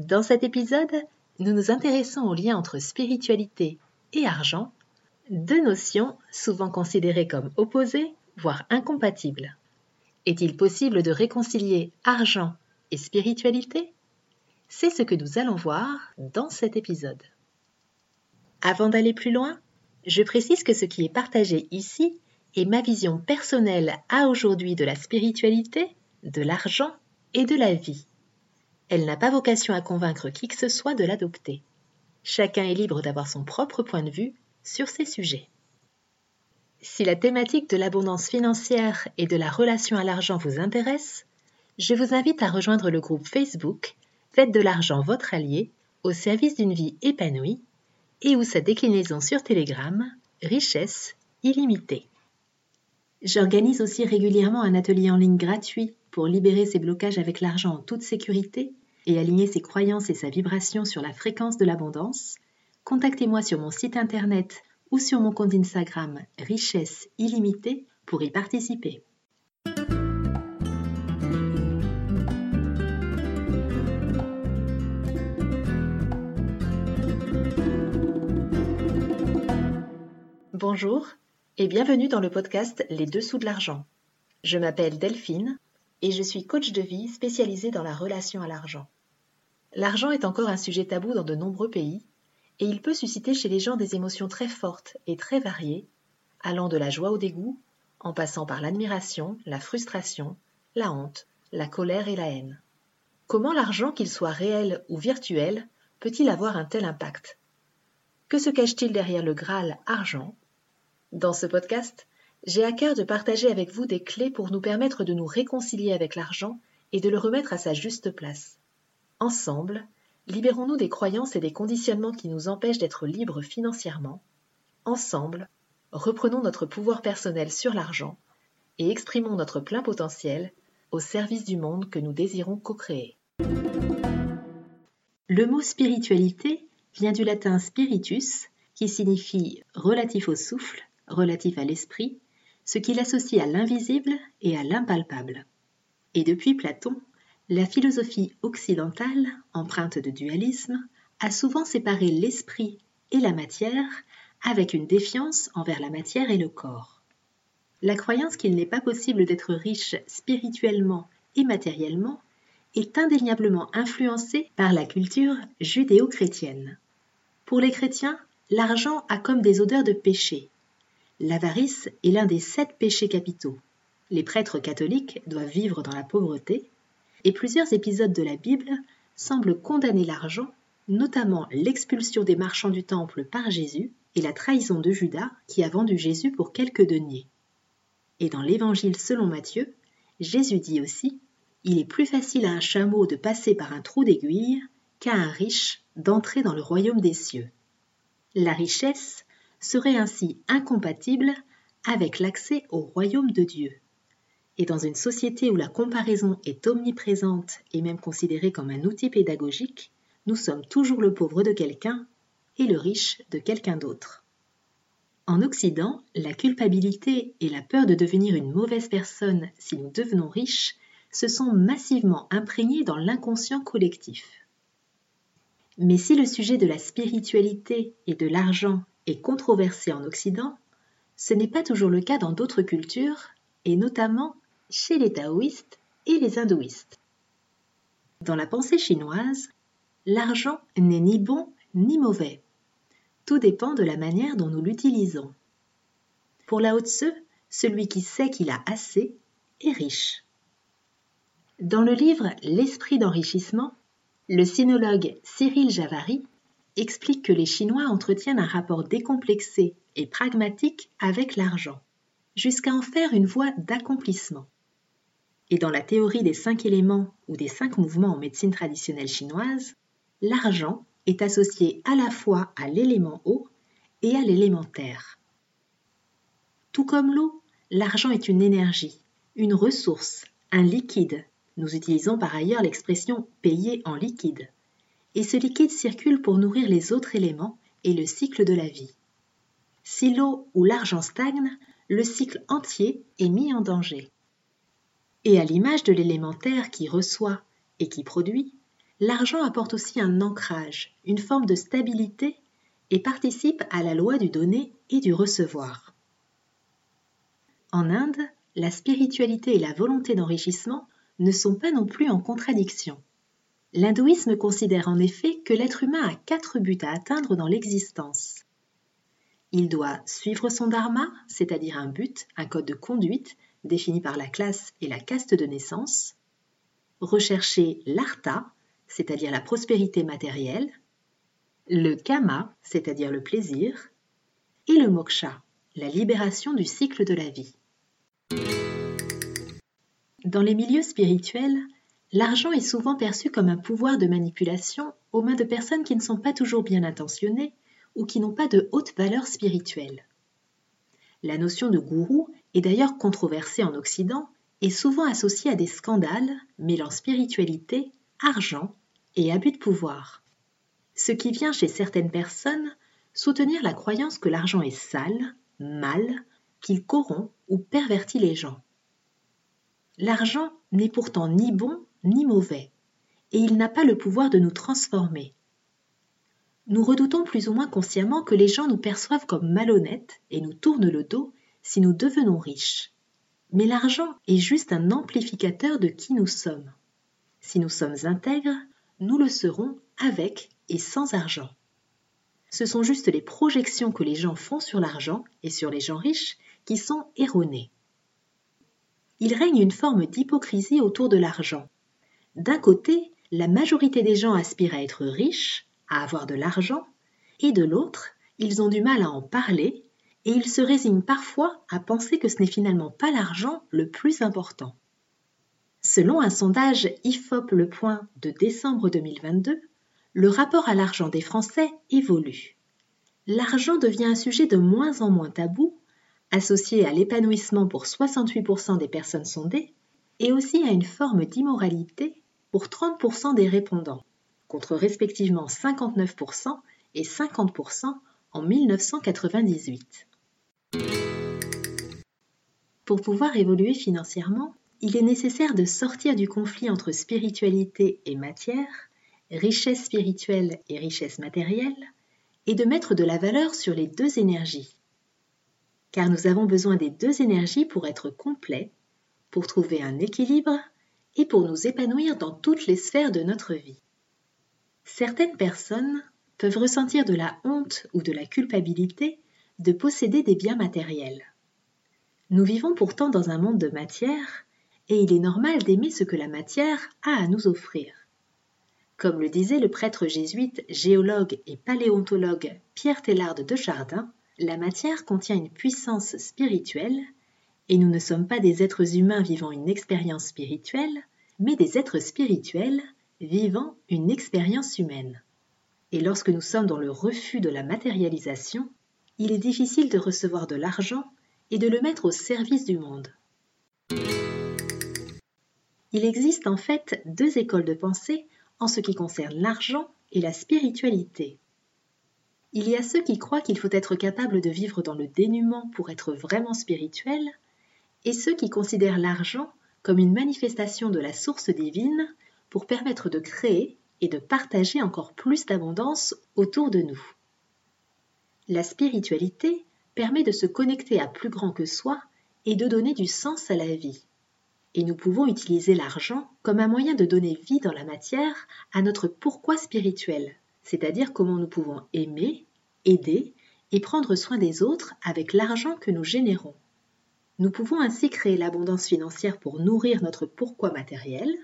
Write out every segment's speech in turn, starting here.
Dans cet épisode, nous nous intéressons au lien entre spiritualité et argent, deux notions souvent considérées comme opposées, voire incompatibles. Est-il possible de réconcilier argent et spiritualité? C'est ce que nous allons voir dans cet épisode. Avant d'aller plus loin, je précise que ce qui est partagé ici est ma vision personnelle à aujourd'hui de la spiritualité, de l'argent et de la vie. Elle n'a pas vocation à convaincre qui que ce soit de l'adopter. Chacun est libre d'avoir son propre point de vue sur ces sujets. Si la thématique de l'abondance financière et de la relation à l'argent vous intéresse, je vous invite à rejoindre le groupe Facebook Faites de l'argent votre allié au service d'une vie épanouie et ou sa déclinaison sur Telegram Richesse illimitée. J'organise aussi régulièrement un atelier en ligne gratuit pour libérer ses blocages avec l'argent en toute sécurité et aligner ses croyances et sa vibration sur la fréquence de l'abondance. Contactez-moi sur mon site internet ou sur mon compte Instagram Richesse illimitée pour y participer. Bonjour et bienvenue dans le podcast Les Dessous de l'argent. Je m'appelle Delphine et je suis coach de vie spécialisée dans la relation à l'argent. L'argent est encore un sujet tabou dans de nombreux pays et il peut susciter chez les gens des émotions très fortes et très variées, allant de la joie au dégoût, en passant par l'admiration, la frustration, la honte, la colère et la haine. Comment l'argent, qu'il soit réel ou virtuel, peut-il avoir un tel impact? Que se cache-t-il derrière le Graal argent? Dans ce podcast, j'ai à cœur de partager avec vous des clés pour nous permettre de nous réconcilier avec l'argent et de le remettre à sa juste place. Ensemble, Libérons-nous des croyances et des conditionnements qui nous empêchent d'être libres financièrement. Ensemble, reprenons notre pouvoir personnel sur l'argent et exprimons notre plein potentiel au service du monde que nous désirons co-créer. Le mot spiritualité vient du latin spiritus, qui signifie relatif au souffle, relatif à l'esprit, ce qui l'associe à l'invisible et à l'impalpable. Et depuis Platon, la philosophie occidentale, empreinte de dualisme, a souvent séparé l'esprit et la matière avec une défiance envers la matière et le corps. La croyance qu'il n'est pas possible d'être riche spirituellement et matériellement est indéniablement influencée par la culture judéo-chrétienne. Pour les chrétiens, l'argent a comme des odeurs de péché. L'avarice est l'un des sept péchés capitaux. Les prêtres catholiques doivent vivre dans la pauvreté, et plusieurs épisodes de la Bible semblent condamner l'argent, notamment l'expulsion des marchands du temple par Jésus et la trahison de Judas qui a vendu Jésus pour quelques deniers. Et dans l'Évangile selon Matthieu, Jésus dit aussi Il est plus facile à un chameau de passer par un trou d'aiguille qu'à un riche d'entrer dans le royaume des cieux. La richesse serait ainsi incompatible avec l'accès au royaume de Dieu. Et dans une société où la comparaison est omniprésente et même considérée comme un outil pédagogique, nous sommes toujours le pauvre de quelqu'un et le riche de quelqu'un d'autre. En Occident, la culpabilité et la peur de devenir une mauvaise personne si nous devenons riches se sont massivement imprégnés dans l'inconscient collectif. Mais si le sujet de la spiritualité et de l'argent est controversé en Occident, ce n'est pas toujours le cas dans d'autres cultures, et notamment chez les taoïstes et les hindouistes. Dans la pensée chinoise, l'argent n'est ni bon ni mauvais. Tout dépend de la manière dont nous l'utilisons. Pour Lao Tse, celui qui sait qu'il a assez est riche. Dans le livre L'esprit d'enrichissement, le sinologue Cyril Javary explique que les Chinois entretiennent un rapport décomplexé et pragmatique avec l'argent, jusqu'à en faire une voie d'accomplissement. Et dans la théorie des cinq éléments ou des cinq mouvements en médecine traditionnelle chinoise, l'argent est associé à la fois à l'élément eau et à l'élément terre. Tout comme l'eau, l'argent est une énergie, une ressource, un liquide. Nous utilisons par ailleurs l'expression payer en liquide. Et ce liquide circule pour nourrir les autres éléments et le cycle de la vie. Si l'eau ou l'argent stagne, le cycle entier est mis en danger. Et à l'image de l'élémentaire qui reçoit et qui produit, l'argent apporte aussi un ancrage, une forme de stabilité et participe à la loi du donner et du recevoir. En Inde, la spiritualité et la volonté d'enrichissement ne sont pas non plus en contradiction. L'hindouisme considère en effet que l'être humain a quatre buts à atteindre dans l'existence. Il doit suivre son dharma, c'est-à-dire un but, un code de conduite défini par la classe et la caste de naissance, rechercher l'artha, c'est-à-dire la prospérité matérielle, le kama, c'est-à-dire le plaisir, et le moksha, la libération du cycle de la vie. Dans les milieux spirituels, l'argent est souvent perçu comme un pouvoir de manipulation aux mains de personnes qui ne sont pas toujours bien intentionnées ou qui n'ont pas de haute valeur spirituelle. La notion de gourou est d'ailleurs controversée en Occident et souvent associée à des scandales mêlant spiritualité, argent et abus de pouvoir. Ce qui vient chez certaines personnes soutenir la croyance que l'argent est sale, mal, qu'il corrompt ou pervertit les gens. L'argent n'est pourtant ni bon ni mauvais, et il n'a pas le pouvoir de nous transformer. Nous redoutons plus ou moins consciemment que les gens nous perçoivent comme malhonnêtes et nous tournent le dos si nous devenons riches. Mais l'argent est juste un amplificateur de qui nous sommes. Si nous sommes intègres, nous le serons avec et sans argent. Ce sont juste les projections que les gens font sur l'argent et sur les gens riches qui sont erronées. Il règne une forme d'hypocrisie autour de l'argent. D'un côté, la majorité des gens aspirent à être riches, à avoir de l'argent, et de l'autre, ils ont du mal à en parler, et ils se résignent parfois à penser que ce n'est finalement pas l'argent le plus important. Selon un sondage IFOP Le Point de décembre 2022, le rapport à l'argent des Français évolue. L'argent devient un sujet de moins en moins tabou, associé à l'épanouissement pour 68% des personnes sondées, et aussi à une forme d'immoralité pour 30% des répondants, contre respectivement 59% et 50% en 1998. Pour pouvoir évoluer financièrement, il est nécessaire de sortir du conflit entre spiritualité et matière, richesse spirituelle et richesse matérielle, et de mettre de la valeur sur les deux énergies. Car nous avons besoin des deux énergies pour être complets, pour trouver un équilibre et pour nous épanouir dans toutes les sphères de notre vie. Certaines personnes peuvent ressentir de la honte ou de la culpabilité de posséder des biens matériels. Nous vivons pourtant dans un monde de matière et il est normal d'aimer ce que la matière a à nous offrir. Comme le disait le prêtre jésuite, géologue et paléontologue Pierre Teilhard de Chardin, la matière contient une puissance spirituelle, et nous ne sommes pas des êtres humains vivant une expérience spirituelle, mais des êtres spirituels vivant une expérience humaine. Et lorsque nous sommes dans le refus de la matérialisation, il est difficile de recevoir de l'argent et de le mettre au service du monde. Il existe en fait deux écoles de pensée en ce qui concerne l'argent et la spiritualité. Il y a ceux qui croient qu'il faut être capable de vivre dans le dénuement pour être vraiment spirituel, et ceux qui considèrent l'argent comme une manifestation de la source divine pour permettre de créer et de partager encore plus d'abondance autour de nous. La spiritualité permet de se connecter à plus grand que soi et de donner du sens à la vie et nous pouvons utiliser l'argent comme un moyen de donner vie dans la matière à notre pourquoi spirituel, c'est-à-dire comment nous pouvons aimer, aider et prendre soin des autres avec l'argent que nous générons. Nous pouvons ainsi créer l'abondance financière pour nourrir notre pourquoi matériel,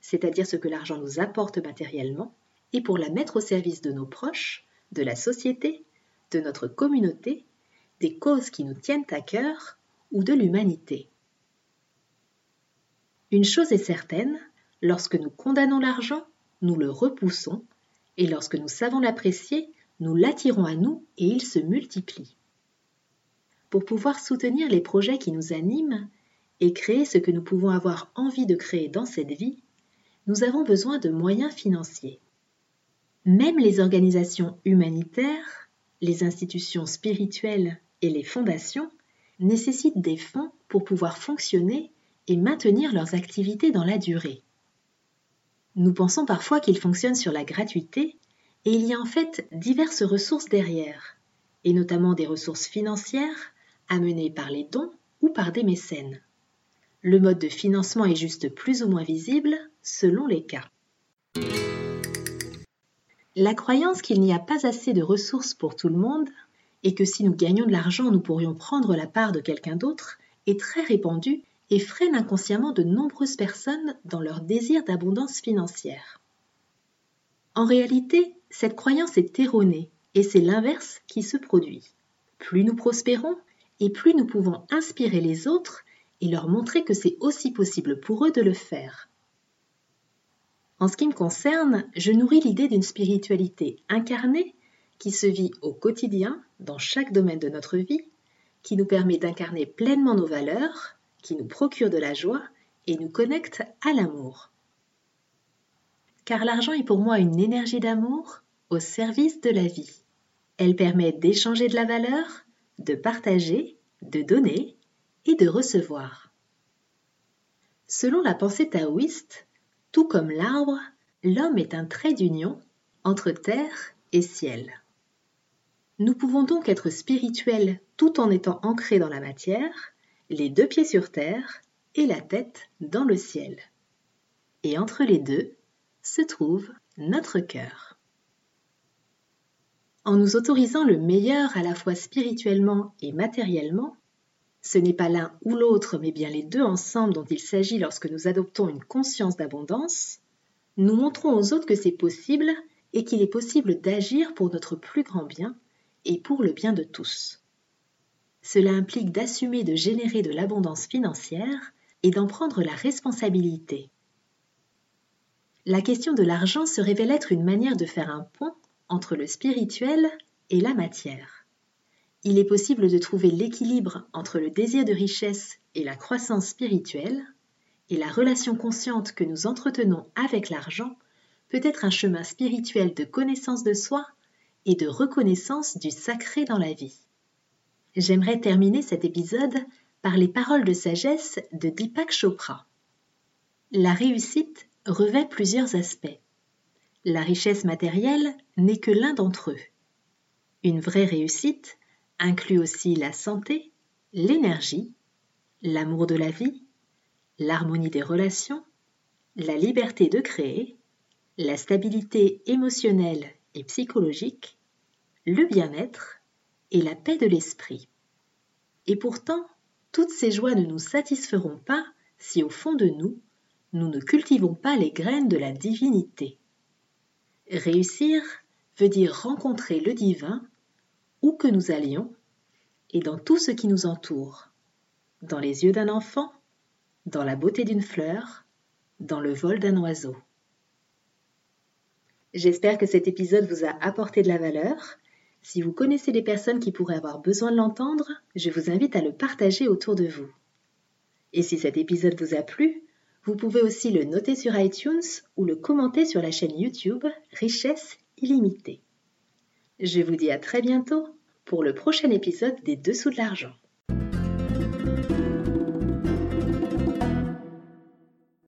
c'est-à-dire ce que l'argent nous apporte matériellement, et pour la mettre au service de nos proches, de la société, de notre communauté, des causes qui nous tiennent à cœur ou de l'humanité. Une chose est certaine, lorsque nous condamnons l'argent, nous le repoussons, et lorsque nous savons l'apprécier, nous l'attirons à nous et il se multiplie. Pour pouvoir soutenir les projets qui nous animent et créer ce que nous pouvons avoir envie de créer dans cette vie, nous avons besoin de moyens financiers. Même les organisations humanitaires, les institutions spirituelles et les fondations nécessitent des fonds pour pouvoir fonctionner et maintenir leurs activités dans la durée. Nous pensons parfois qu'il fonctionne sur la gratuité, et il y a en fait diverses ressources derrière, et notamment des ressources financières amenées par les dons ou par des mécènes. Le mode de financement est juste plus ou moins visible selon les cas. La croyance qu'il n'y a pas assez de ressources pour tout le monde et que si nous gagnons de l'argent, nous pourrions prendre la part de quelqu'un d'autre est très répandue et freine inconsciemment de nombreuses personnes dans leur désir d'abondance financière. En réalité, cette croyance est erronée et c'est l'inverse qui se produit. Plus nous prospérons et plus nous pouvons inspirer les autres et leur montrer que c'est aussi possible pour eux de le faire. En ce qui me concerne, je nourris l'idée d'une spiritualité incarnée qui se vit au quotidien, dans chaque domaine de notre vie, qui nous permet d'incarner pleinement nos valeurs, qui nous procure de la joie et nous connecte à l'amour. Car l'argent est pour moi une énergie d'amour au service de la vie. Elle permet d'échanger de la valeur, de partager, de donner et de recevoir. Selon la pensée taoïste, tout comme l'arbre, l'homme est un trait d'union entre terre et ciel. Nous pouvons donc être spirituels tout en étant ancrés dans la matière, les deux pieds sur terre et la tête dans le ciel. Et entre les deux se trouve notre cœur. En nous autorisant le meilleur à la fois spirituellement et matériellement, ce n'est pas l'un ou l'autre, mais bien les deux ensemble dont il s'agit lorsque nous adoptons une conscience d'abondance, nous montrons aux autres que c'est possible et qu'il est possible d'agir pour notre plus grand bien et pour le bien de tous. Cela implique d'assumer de générer de l'abondance financière et d'en prendre la responsabilité. La question de l'argent se révèle être une manière de faire un pont entre le spirituel et la matière il est possible de trouver l'équilibre entre le désir de richesse et la croissance spirituelle, et la relation consciente que nous entretenons avec l'argent peut être un chemin spirituel de connaissance de soi et de reconnaissance du sacré dans la vie. J'aimerais terminer cet épisode par les paroles de sagesse de Deepak Chopra. La réussite revêt plusieurs aspects. La richesse matérielle n'est que l'un d'entre eux. Une vraie réussite inclut aussi la santé, l'énergie, l'amour de la vie, l'harmonie des relations, la liberté de créer, la stabilité émotionnelle et psychologique, le bien-être et la paix de l'esprit. Et pourtant, toutes ces joies ne nous satisferont pas si au fond de nous, nous ne cultivons pas les graines de la divinité. Réussir veut dire rencontrer le divin où que nous allions et dans tout ce qui nous entoure, dans les yeux d'un enfant, dans la beauté d'une fleur, dans le vol d'un oiseau. J'espère que cet épisode vous a apporté de la valeur. Si vous connaissez des personnes qui pourraient avoir besoin de l'entendre, je vous invite à le partager autour de vous. Et si cet épisode vous a plu, vous pouvez aussi le noter sur iTunes ou le commenter sur la chaîne YouTube Richesse illimitée. Je vous dis à très bientôt pour le prochain épisode des Dessous de l'argent.